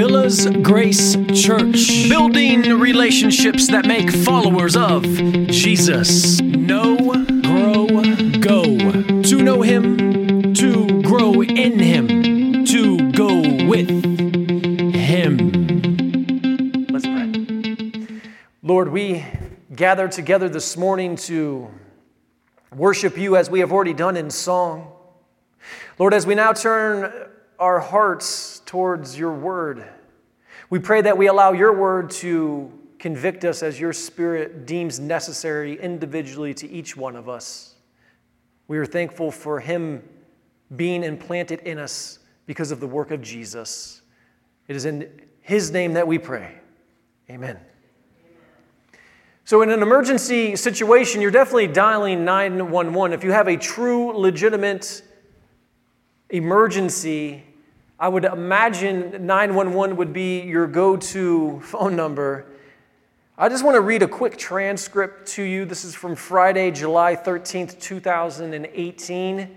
Villas Grace Church. Building relationships that make followers of Jesus. Know, grow, go. To know Him, to grow in Him, to go with Him. Let's pray. Lord, we gather together this morning to worship you as we have already done in song. Lord, as we now turn our hearts towards your word, we pray that we allow your word to convict us as your spirit deems necessary individually to each one of us. We are thankful for him being implanted in us because of the work of Jesus. It is in his name that we pray. Amen. So, in an emergency situation, you're definitely dialing 911. If you have a true, legitimate emergency, I would imagine 911 would be your go to phone number. I just want to read a quick transcript to you. This is from Friday, July 13th, 2018,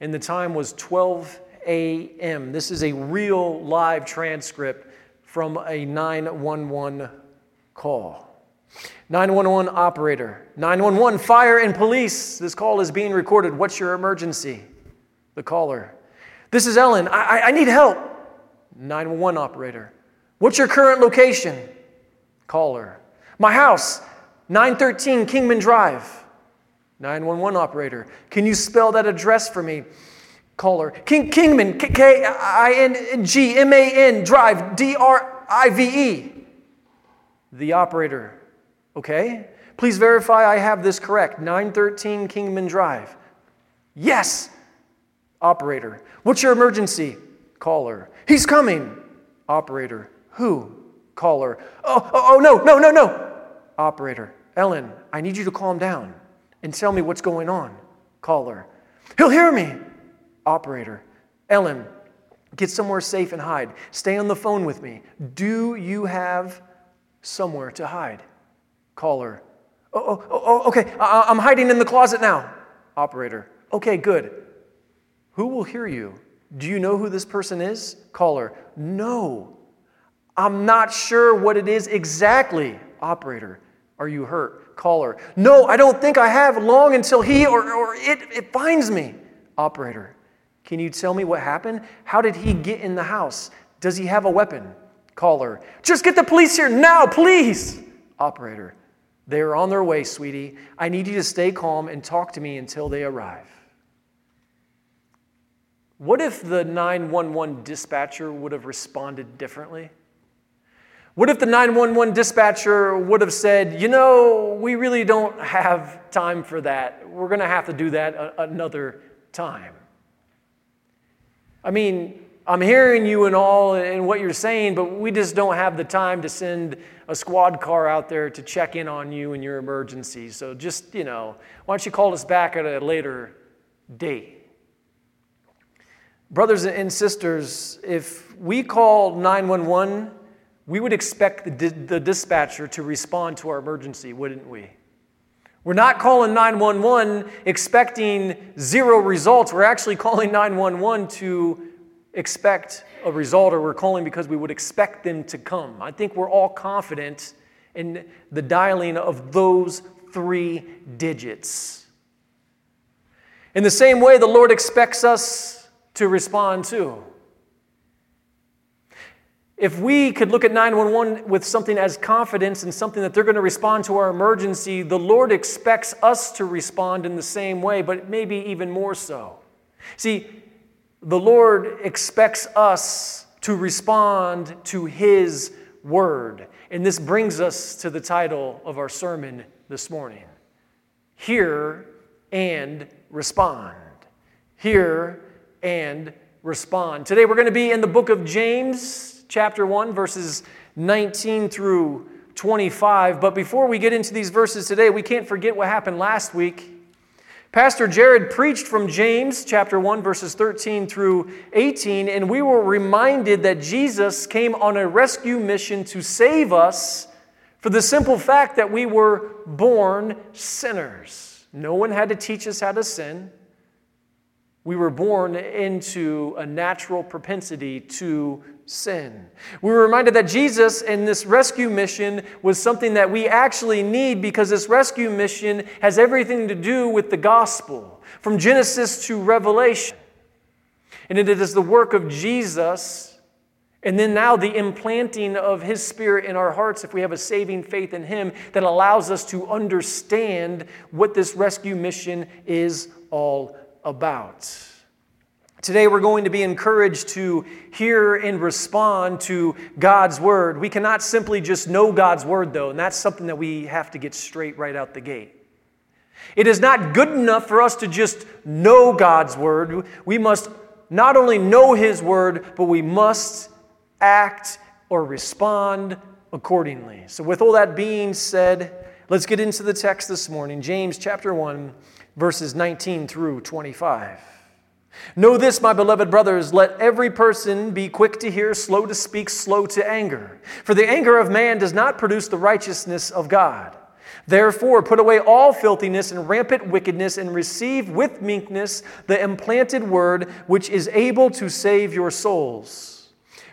and the time was 12 a.m. This is a real live transcript from a 911 call. 911 operator, 911 fire and police. This call is being recorded. What's your emergency? The caller. This is Ellen. I, I need help. 911 operator. What's your current location? Caller. My house, 913 Kingman Drive. 911 operator. Can you spell that address for me? Caller. King, Kingman, K I N G M A N Drive, D R I V E. The operator. Okay? Please verify I have this correct. 913 Kingman Drive. Yes. Operator. What's your emergency? Caller. He's coming. Operator. Who? Caller. Oh, oh, oh, no, no, no, no. Operator. Ellen, I need you to calm down and tell me what's going on. Caller. He'll hear me. Operator. Ellen, get somewhere safe and hide. Stay on the phone with me. Do you have somewhere to hide? Caller. Oh, oh, oh, oh okay. I- I'm hiding in the closet now. Operator. Okay, good. Who will hear you? Do you know who this person is? Caller. No. I'm not sure what it is exactly. Operator. Are you hurt? Caller. No, I don't think I have long until he or, or it, it finds me. Operator. Can you tell me what happened? How did he get in the house? Does he have a weapon? Caller. Just get the police here now, please. Operator. They are on their way, sweetie. I need you to stay calm and talk to me until they arrive. What if the 911 dispatcher would have responded differently? What if the 911 dispatcher would have said, you know, we really don't have time for that. We're going to have to do that a- another time. I mean, I'm hearing you and all and what you're saying, but we just don't have the time to send a squad car out there to check in on you and your emergency. So just, you know, why don't you call us back at a later date? Brothers and sisters, if we call 911, we would expect the, the dispatcher to respond to our emergency, wouldn't we? We're not calling 911 expecting zero results. We're actually calling 911 to expect a result, or we're calling because we would expect them to come. I think we're all confident in the dialing of those three digits. In the same way, the Lord expects us to respond to. If we could look at 911 with something as confidence and something that they're going to respond to our emergency, the Lord expects us to respond in the same way, but maybe even more so. See, the Lord expects us to respond to His word. And this brings us to the title of our sermon this morning Hear and Respond. Hear and respond. Today we're going to be in the book of James, chapter 1, verses 19 through 25. But before we get into these verses today, we can't forget what happened last week. Pastor Jared preached from James chapter 1, verses 13 through 18, and we were reminded that Jesus came on a rescue mission to save us for the simple fact that we were born sinners. No one had to teach us how to sin. We were born into a natural propensity to sin. We were reminded that Jesus and this rescue mission was something that we actually need because this rescue mission has everything to do with the gospel, from Genesis to Revelation. And it is the work of Jesus and then now the implanting of His Spirit in our hearts, if we have a saving faith in Him, that allows us to understand what this rescue mission is all about. Today, we're going to be encouraged to hear and respond to God's Word. We cannot simply just know God's Word, though, and that's something that we have to get straight right out the gate. It is not good enough for us to just know God's Word. We must not only know His Word, but we must act or respond accordingly. So, with all that being said, let's get into the text this morning James chapter 1, verses 19 through 25. Know this, my beloved brothers, let every person be quick to hear, slow to speak, slow to anger. For the anger of man does not produce the righteousness of God. Therefore, put away all filthiness and rampant wickedness, and receive with meekness the implanted word, which is able to save your souls.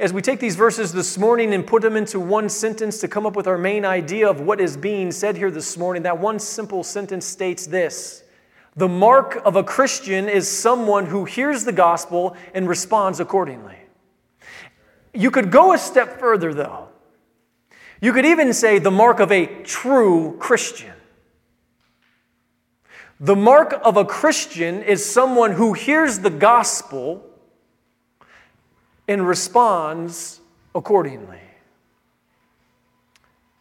As we take these verses this morning and put them into one sentence to come up with our main idea of what is being said here this morning, that one simple sentence states this The mark of a Christian is someone who hears the gospel and responds accordingly. You could go a step further, though. You could even say the mark of a true Christian. The mark of a Christian is someone who hears the gospel and responds accordingly.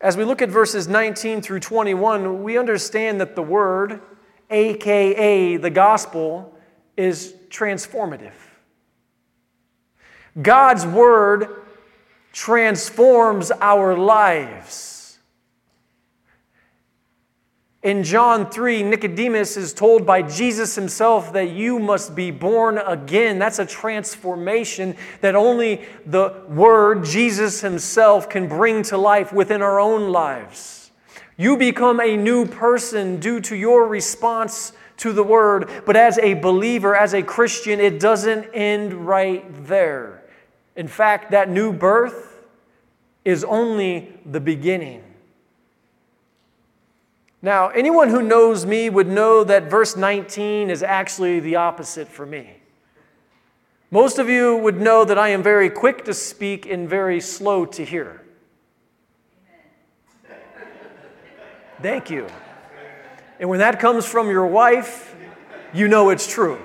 As we look at verses 19 through 21, we understand that the word, aka the gospel, is transformative. God's word transforms our lives. In John 3, Nicodemus is told by Jesus himself that you must be born again. That's a transformation that only the Word, Jesus himself, can bring to life within our own lives. You become a new person due to your response to the Word. But as a believer, as a Christian, it doesn't end right there. In fact, that new birth is only the beginning. Now, anyone who knows me would know that verse 19 is actually the opposite for me. Most of you would know that I am very quick to speak and very slow to hear. Thank you. And when that comes from your wife, you know it's true.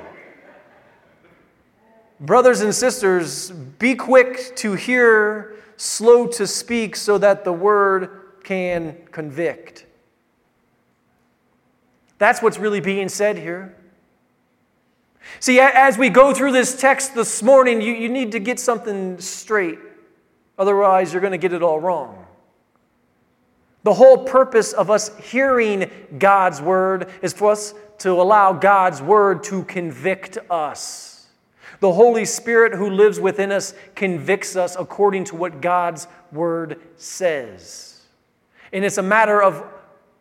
Brothers and sisters, be quick to hear, slow to speak, so that the word can convict. That's what's really being said here. See, as we go through this text this morning, you, you need to get something straight. Otherwise, you're going to get it all wrong. The whole purpose of us hearing God's word is for us to allow God's word to convict us. The Holy Spirit who lives within us convicts us according to what God's word says. And it's a matter of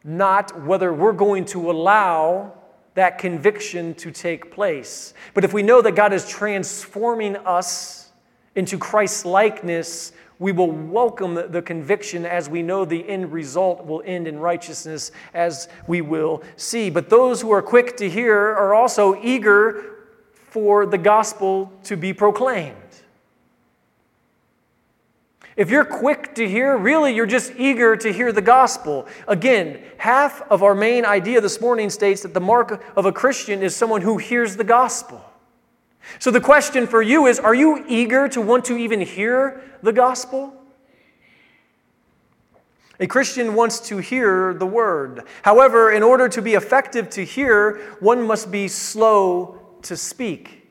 not whether we're going to allow that conviction to take place. But if we know that God is transforming us into Christ's likeness, we will welcome the conviction as we know the end result will end in righteousness, as we will see. But those who are quick to hear are also eager for the gospel to be proclaimed. If you're quick to hear, really you're just eager to hear the gospel. Again, half of our main idea this morning states that the mark of a Christian is someone who hears the gospel. So the question for you is are you eager to want to even hear the gospel? A Christian wants to hear the word. However, in order to be effective to hear, one must be slow to speak.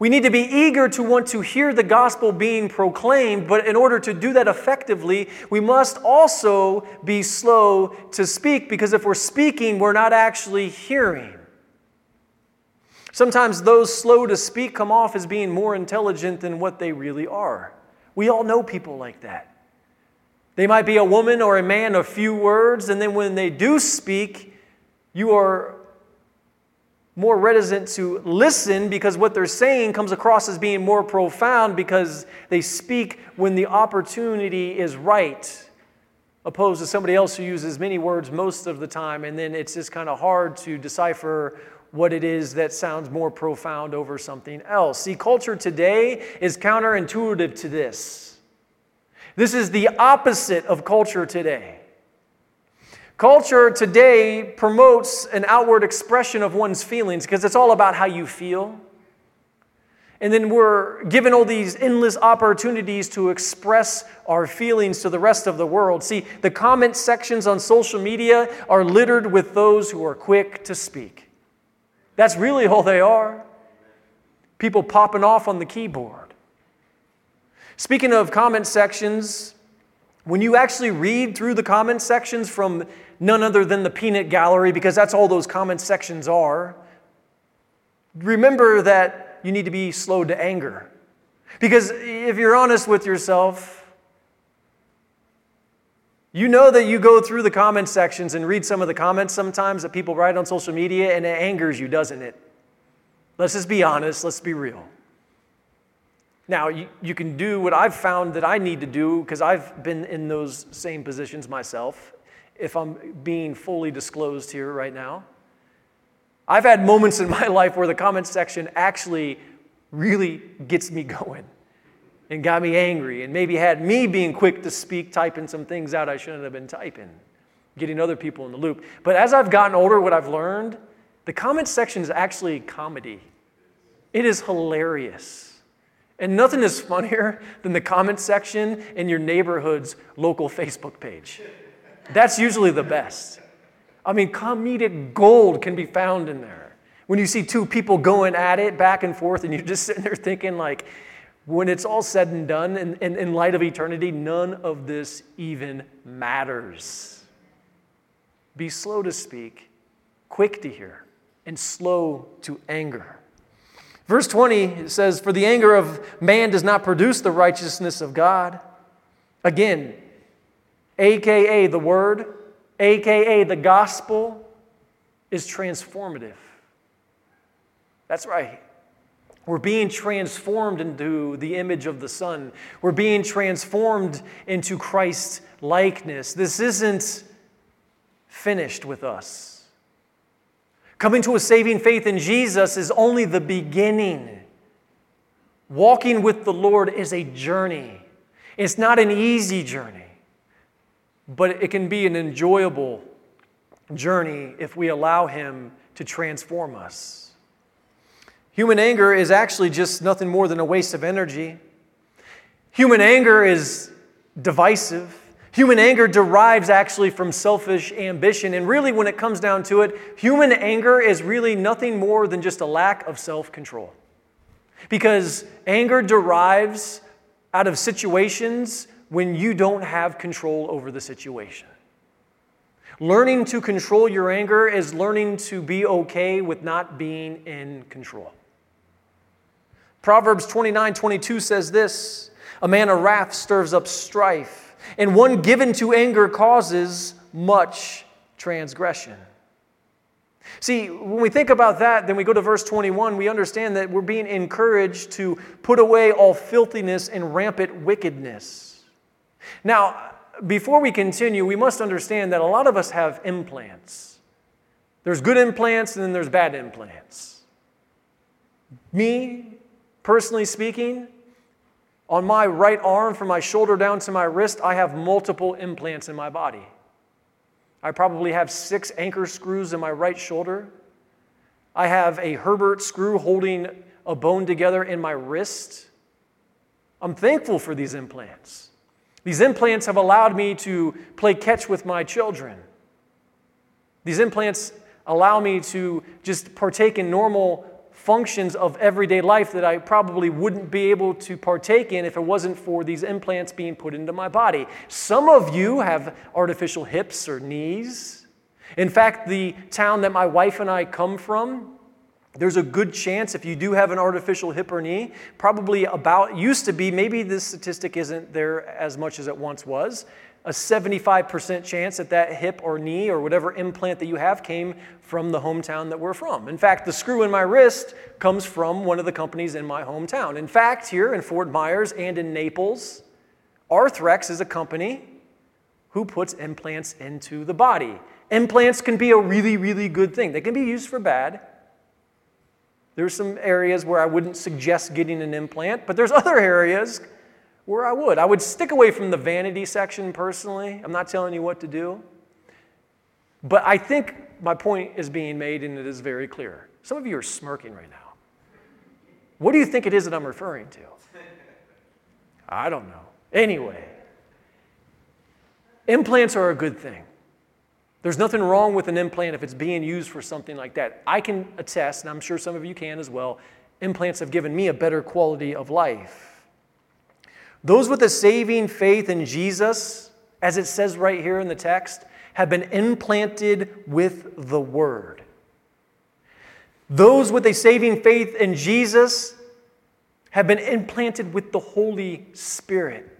We need to be eager to want to hear the gospel being proclaimed, but in order to do that effectively, we must also be slow to speak because if we're speaking, we're not actually hearing. Sometimes those slow to speak come off as being more intelligent than what they really are. We all know people like that. They might be a woman or a man of few words, and then when they do speak, you are more reticent to listen because what they're saying comes across as being more profound because they speak when the opportunity is right, opposed to somebody else who uses many words most of the time, and then it's just kind of hard to decipher what it is that sounds more profound over something else. See, culture today is counterintuitive to this. This is the opposite of culture today. Culture today promotes an outward expression of one's feelings because it's all about how you feel. And then we're given all these endless opportunities to express our feelings to the rest of the world. See, the comment sections on social media are littered with those who are quick to speak. That's really all they are. People popping off on the keyboard. Speaking of comment sections, when you actually read through the comment sections from none other than the peanut gallery, because that's all those comment sections are, remember that you need to be slow to anger. Because if you're honest with yourself, you know that you go through the comment sections and read some of the comments sometimes that people write on social media, and it angers you, doesn't it? Let's just be honest, let's be real. Now, you, you can do what I've found that I need to do because I've been in those same positions myself, if I'm being fully disclosed here right now. I've had moments in my life where the comment section actually really gets me going and got me angry and maybe had me being quick to speak, typing some things out I shouldn't have been typing, getting other people in the loop. But as I've gotten older, what I've learned, the comment section is actually comedy. It is hilarious. And nothing is funnier than the comment section in your neighborhood's local Facebook page. That's usually the best. I mean, comedic gold can be found in there. When you see two people going at it back and forth, and you're just sitting there thinking, like, when it's all said and done, in, in, in light of eternity, none of this even matters. Be slow to speak, quick to hear, and slow to anger. Verse 20 says, For the anger of man does not produce the righteousness of God. Again, AKA the word, AKA the gospel, is transformative. That's right. We're being transformed into the image of the Son. We're being transformed into Christ's likeness. This isn't finished with us. Coming to a saving faith in Jesus is only the beginning. Walking with the Lord is a journey. It's not an easy journey, but it can be an enjoyable journey if we allow Him to transform us. Human anger is actually just nothing more than a waste of energy. Human anger is divisive. Human anger derives actually from selfish ambition. And really, when it comes down to it, human anger is really nothing more than just a lack of self control. Because anger derives out of situations when you don't have control over the situation. Learning to control your anger is learning to be okay with not being in control. Proverbs 29 22 says this A man of wrath stirs up strife and one given to anger causes much transgression. See, when we think about that, then we go to verse 21, we understand that we're being encouraged to put away all filthiness and rampant wickedness. Now, before we continue, we must understand that a lot of us have implants. There's good implants and then there's bad implants. Me, personally speaking, on my right arm, from my shoulder down to my wrist, I have multiple implants in my body. I probably have six anchor screws in my right shoulder. I have a Herbert screw holding a bone together in my wrist. I'm thankful for these implants. These implants have allowed me to play catch with my children. These implants allow me to just partake in normal functions of everyday life that I probably wouldn't be able to partake in if it wasn't for these implants being put into my body. Some of you have artificial hips or knees. In fact, the town that my wife and I come from, there's a good chance if you do have an artificial hip or knee, probably about, used to be, maybe this statistic isn't there as much as it once was, a 75% chance that that hip or knee or whatever implant that you have came from the hometown that we're from. In fact, the screw in my wrist comes from one of the companies in my hometown. In fact, here in Fort Myers and in Naples, Arthrex is a company who puts implants into the body. Implants can be a really, really good thing. They can be used for bad. There's some areas where I wouldn't suggest getting an implant, but there's other areas where I would. I would stick away from the vanity section personally. I'm not telling you what to do. But I think my point is being made and it is very clear. Some of you are smirking right now. What do you think it is that I'm referring to? I don't know. Anyway, implants are a good thing. There's nothing wrong with an implant if it's being used for something like that. I can attest, and I'm sure some of you can as well, implants have given me a better quality of life. Those with a saving faith in Jesus, as it says right here in the text, have been implanted with the Word. Those with a saving faith in Jesus have been implanted with the Holy Spirit.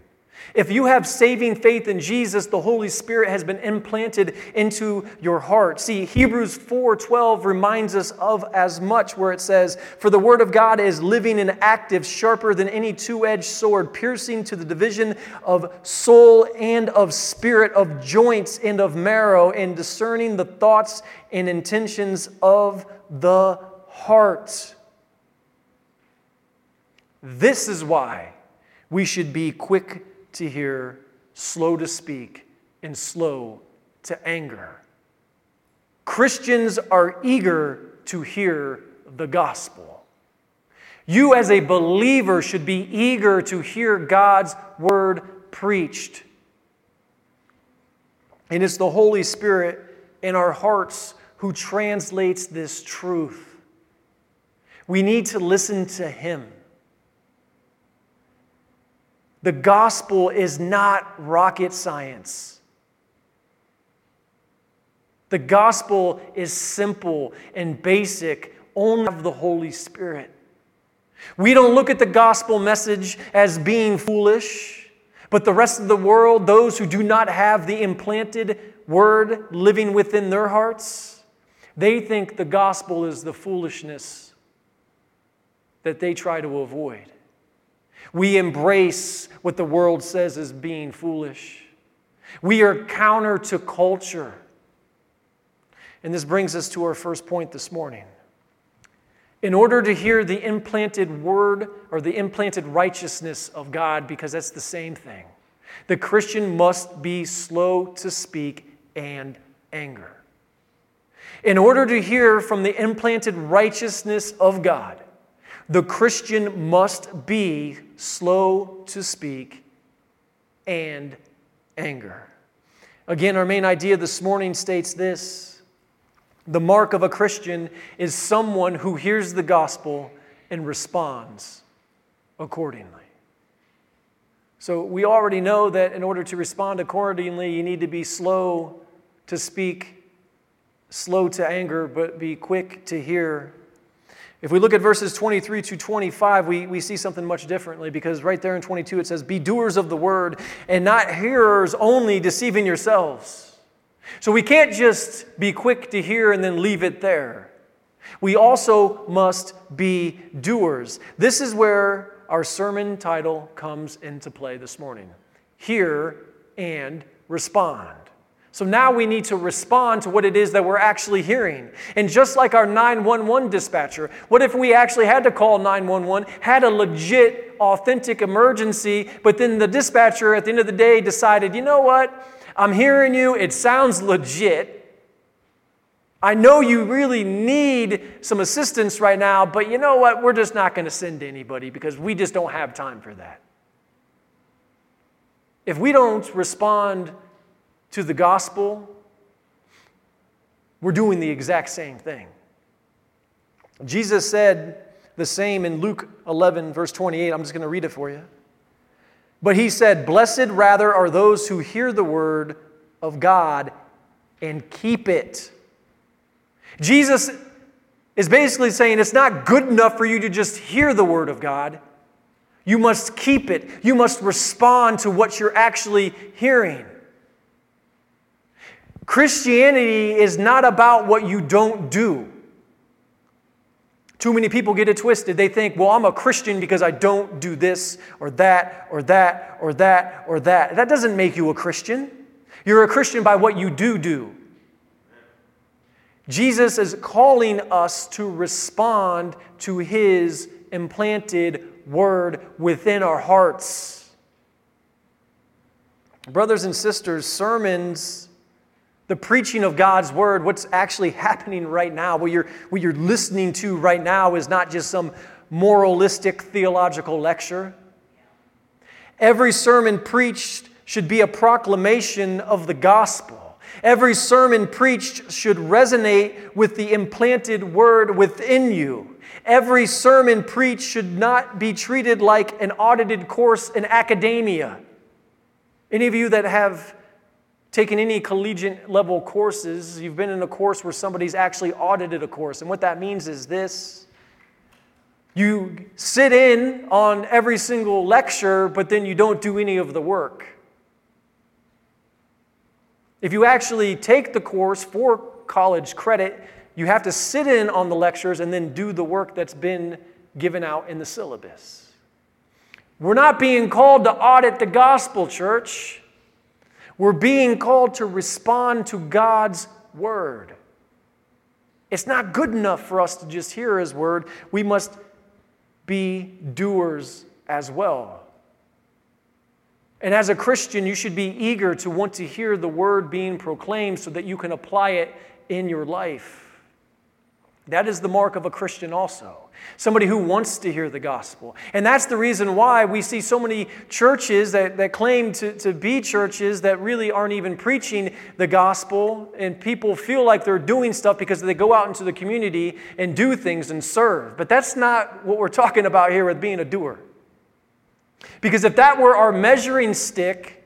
If you have saving faith in Jesus, the Holy Spirit has been implanted into your heart. See, Hebrews 4:12 reminds us of as much where it says, "For the word of God is living and active, sharper than any two-edged sword, piercing to the division of soul and of spirit, of joints and of marrow, and discerning the thoughts and intentions of the heart." This is why we should be quick to hear, slow to speak, and slow to anger. Christians are eager to hear the gospel. You, as a believer, should be eager to hear God's word preached. And it's the Holy Spirit in our hearts who translates this truth. We need to listen to Him. The gospel is not rocket science. The gospel is simple and basic, only of the Holy Spirit. We don't look at the gospel message as being foolish, but the rest of the world, those who do not have the implanted word living within their hearts, they think the gospel is the foolishness that they try to avoid. We embrace what the world says is being foolish. We are counter to culture. And this brings us to our first point this morning. In order to hear the implanted word or the implanted righteousness of God, because that's the same thing, the Christian must be slow to speak and anger. In order to hear from the implanted righteousness of God, the Christian must be slow to speak and anger. Again, our main idea this morning states this the mark of a Christian is someone who hears the gospel and responds accordingly. So, we already know that in order to respond accordingly, you need to be slow to speak, slow to anger, but be quick to hear if we look at verses 23 to 25, we, we see something much differently because right there in 22 it says, Be doers of the word and not hearers only, deceiving yourselves. So we can't just be quick to hear and then leave it there. We also must be doers. This is where our sermon title comes into play this morning Hear and respond. So now we need to respond to what it is that we're actually hearing. And just like our 911 dispatcher, what if we actually had to call 911, had a legit, authentic emergency, but then the dispatcher at the end of the day decided, you know what? I'm hearing you, it sounds legit. I know you really need some assistance right now, but you know what? We're just not going to send anybody because we just don't have time for that. If we don't respond to the gospel, we're doing the exact same thing. Jesus said the same in Luke 11, verse 28. I'm just going to read it for you. But he said, Blessed rather are those who hear the word of God and keep it. Jesus is basically saying it's not good enough for you to just hear the word of God. You must keep it. You must respond to what you're actually hearing. Christianity is not about what you don't do. Too many people get it twisted. They think, well, I'm a Christian because I don't do this or that or that or that or that. That doesn't make you a Christian. You're a Christian by what you do do. Jesus is calling us to respond to his implanted word within our hearts. Brothers and sisters, sermons the preaching of God's word, what's actually happening right now, what you're, what you're listening to right now, is not just some moralistic theological lecture. Every sermon preached should be a proclamation of the gospel. Every sermon preached should resonate with the implanted word within you. Every sermon preached should not be treated like an audited course in academia. Any of you that have taken any collegiate level courses, you've been in a course where somebody's actually audited a course. And what that means is this you sit in on every single lecture, but then you don't do any of the work. If you actually take the course for college credit, you have to sit in on the lectures and then do the work that's been given out in the syllabus. We're not being called to audit the gospel, church. We're being called to respond to God's word. It's not good enough for us to just hear his word. We must be doers as well. And as a Christian, you should be eager to want to hear the word being proclaimed so that you can apply it in your life. That is the mark of a Christian, also. Somebody who wants to hear the gospel. And that's the reason why we see so many churches that, that claim to, to be churches that really aren't even preaching the gospel. And people feel like they're doing stuff because they go out into the community and do things and serve. But that's not what we're talking about here with being a doer. Because if that were our measuring stick,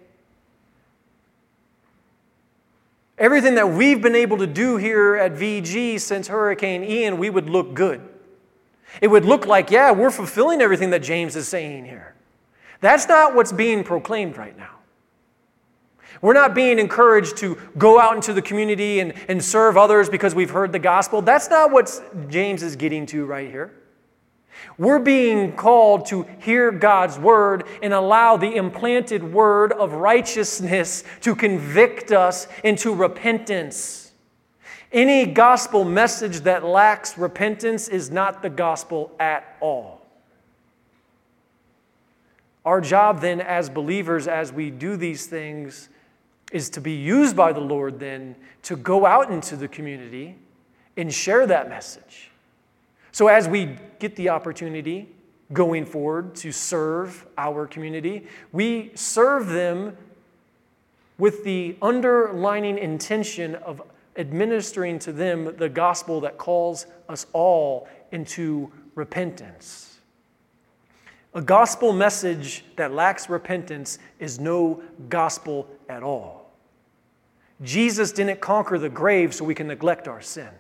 Everything that we've been able to do here at VG since Hurricane Ian, we would look good. It would look like, yeah, we're fulfilling everything that James is saying here. That's not what's being proclaimed right now. We're not being encouraged to go out into the community and, and serve others because we've heard the gospel. That's not what James is getting to right here. We're being called to hear God's word and allow the implanted word of righteousness to convict us into repentance. Any gospel message that lacks repentance is not the gospel at all. Our job then, as believers, as we do these things, is to be used by the Lord then to go out into the community and share that message. So, as we get the opportunity going forward to serve our community, we serve them with the underlining intention of administering to them the gospel that calls us all into repentance. A gospel message that lacks repentance is no gospel at all. Jesus didn't conquer the grave so we can neglect our sin.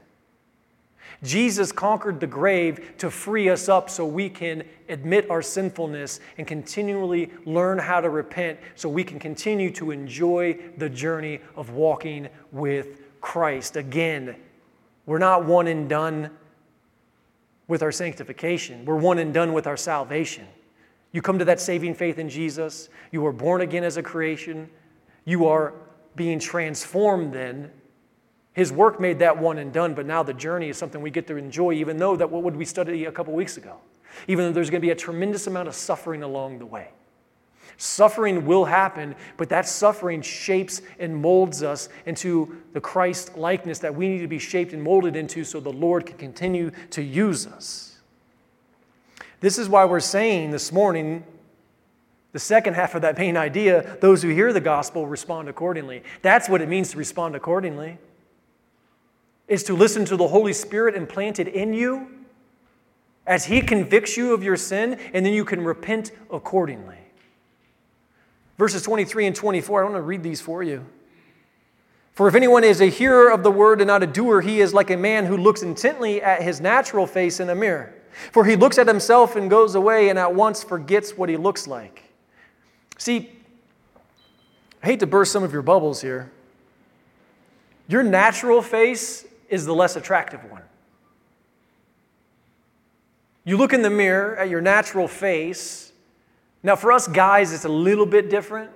Jesus conquered the grave to free us up so we can admit our sinfulness and continually learn how to repent so we can continue to enjoy the journey of walking with Christ. Again, we're not one and done with our sanctification, we're one and done with our salvation. You come to that saving faith in Jesus, you are born again as a creation, you are being transformed then his work made that one and done, but now the journey is something we get to enjoy, even though that what would we study a couple weeks ago? Even though there's going to be a tremendous amount of suffering along the way. Suffering will happen, but that suffering shapes and molds us into the Christ likeness that we need to be shaped and molded into so the Lord can continue to use us. This is why we're saying this morning the second half of that main idea those who hear the gospel respond accordingly. That's what it means to respond accordingly is to listen to the Holy Spirit implanted in you as He convicts you of your sin, and then you can repent accordingly. Verses 23 and 24, I want to read these for you. For if anyone is a hearer of the word and not a doer, he is like a man who looks intently at his natural face in a mirror. For he looks at himself and goes away and at once forgets what he looks like. See, I hate to burst some of your bubbles here. Your natural face is the less attractive one. You look in the mirror at your natural face. Now, for us guys, it's a little bit different.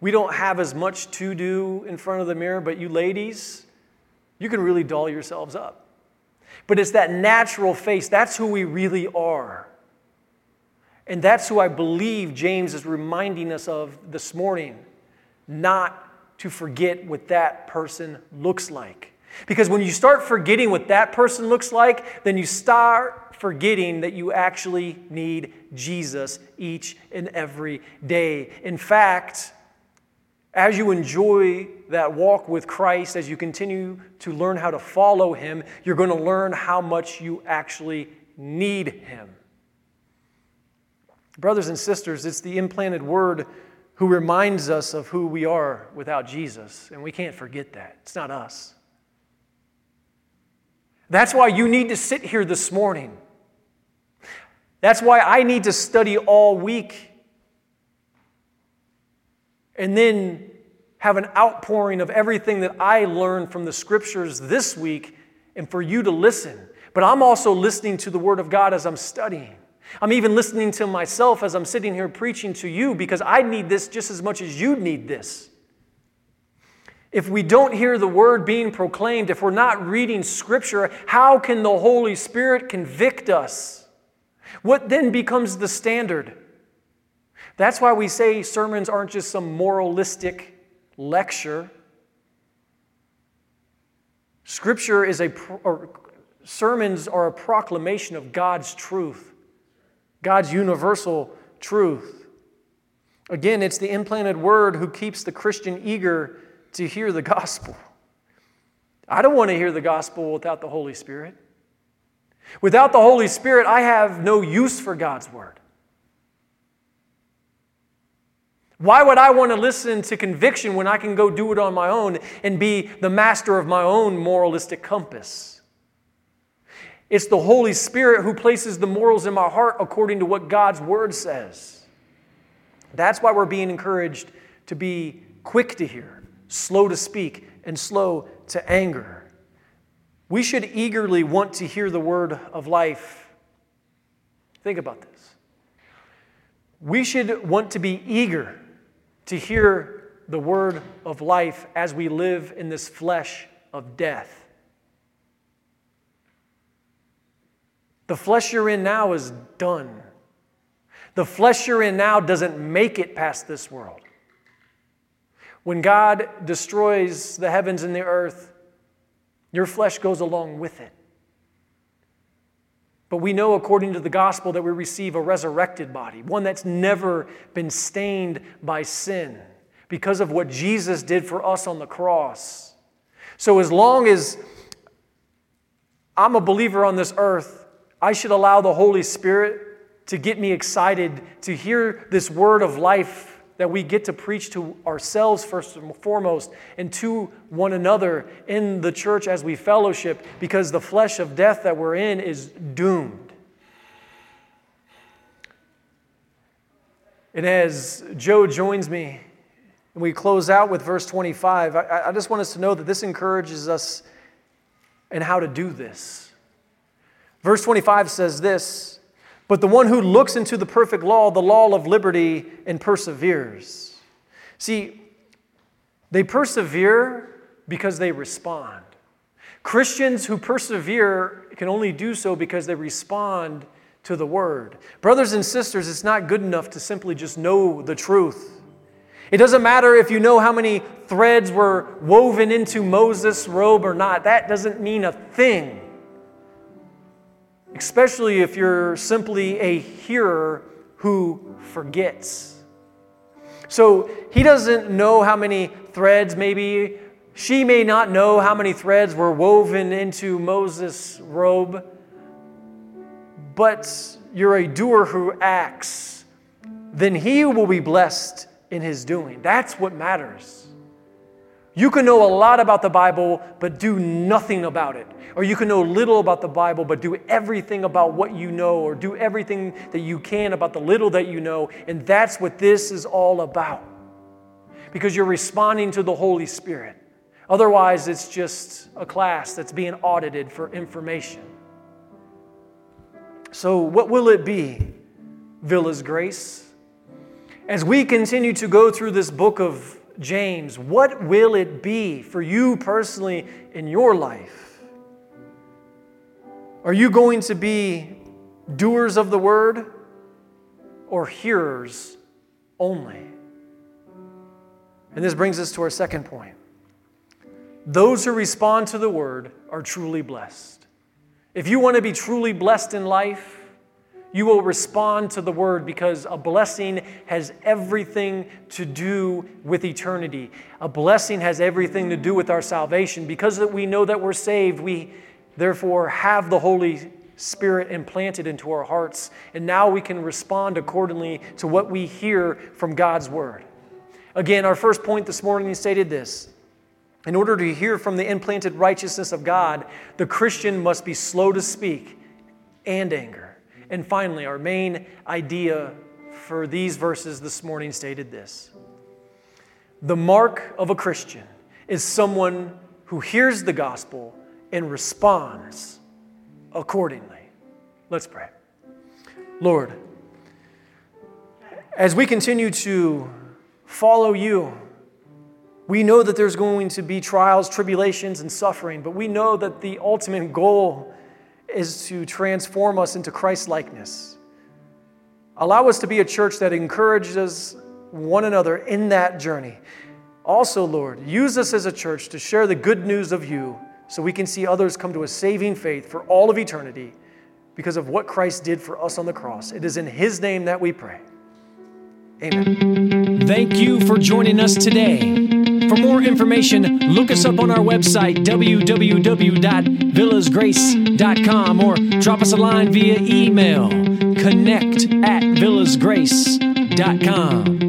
We don't have as much to do in front of the mirror, but you ladies, you can really doll yourselves up. But it's that natural face, that's who we really are. And that's who I believe James is reminding us of this morning, not to forget what that person looks like. Because when you start forgetting what that person looks like, then you start forgetting that you actually need Jesus each and every day. In fact, as you enjoy that walk with Christ, as you continue to learn how to follow Him, you're going to learn how much you actually need Him. Brothers and sisters, it's the implanted word who reminds us of who we are without Jesus, and we can't forget that. It's not us. That's why you need to sit here this morning. That's why I need to study all week and then have an outpouring of everything that I learned from the scriptures this week and for you to listen. But I'm also listening to the Word of God as I'm studying. I'm even listening to myself as I'm sitting here preaching to you because I need this just as much as you need this. If we don't hear the word being proclaimed, if we're not reading scripture, how can the Holy Spirit convict us? What then becomes the standard? That's why we say sermons aren't just some moralistic lecture. Scripture is a, sermons are a proclamation of God's truth, God's universal truth. Again, it's the implanted word who keeps the Christian eager to hear the gospel. I don't want to hear the gospel without the Holy Spirit. Without the Holy Spirit, I have no use for God's word. Why would I want to listen to conviction when I can go do it on my own and be the master of my own moralistic compass? It's the Holy Spirit who places the morals in my heart according to what God's Word says. That's why we're being encouraged to be quick to hear, slow to speak, and slow to anger. We should eagerly want to hear the word of life. Think about this. We should want to be eager to hear the word of life as we live in this flesh of death. The flesh you're in now is done. The flesh you're in now doesn't make it past this world. When God destroys the heavens and the earth, your flesh goes along with it. But we know, according to the gospel, that we receive a resurrected body, one that's never been stained by sin because of what Jesus did for us on the cross. So, as long as I'm a believer on this earth, I should allow the Holy Spirit to get me excited to hear this word of life that we get to preach to ourselves first and foremost and to one another in the church as we fellowship because the flesh of death that we're in is doomed. And as Joe joins me, and we close out with verse 25, I, I just want us to know that this encourages us in how to do this. Verse 25 says this but the one who looks into the perfect law, the law of liberty, and perseveres. See, they persevere because they respond. Christians who persevere can only do so because they respond to the word. Brothers and sisters, it's not good enough to simply just know the truth. It doesn't matter if you know how many threads were woven into Moses' robe or not, that doesn't mean a thing especially if you're simply a hearer who forgets. So he doesn't know how many threads, maybe she may not know how many threads were woven into Moses' robe, but you're a doer who acts, then he will be blessed in his doing. That's what matters. You can know a lot about the Bible, but do nothing about it. Or you can know little about the Bible, but do everything about what you know, or do everything that you can about the little that you know. And that's what this is all about. Because you're responding to the Holy Spirit. Otherwise, it's just a class that's being audited for information. So, what will it be, Villa's Grace? As we continue to go through this book of James, what will it be for you personally in your life? Are you going to be doers of the word or hearers only? And this brings us to our second point. Those who respond to the word are truly blessed. If you want to be truly blessed in life, you will respond to the word because a blessing has everything to do with eternity. A blessing has everything to do with our salvation. Because we know that we're saved, we therefore have the Holy Spirit implanted into our hearts. And now we can respond accordingly to what we hear from God's word. Again, our first point this morning stated this. In order to hear from the implanted righteousness of God, the Christian must be slow to speak and anger. And finally, our main idea for these verses this morning stated this The mark of a Christian is someone who hears the gospel and responds accordingly. Let's pray. Lord, as we continue to follow you, we know that there's going to be trials, tribulations, and suffering, but we know that the ultimate goal is to transform us into Christ likeness. Allow us to be a church that encourages one another in that journey. Also, Lord, use us as a church to share the good news of you so we can see others come to a saving faith for all of eternity because of what Christ did for us on the cross. It is in His name that we pray. Amen. Thank you for joining us today. For more information, look us up on our website, www.villasgrace.com, or drop us a line via email, connect at villasgrace.com.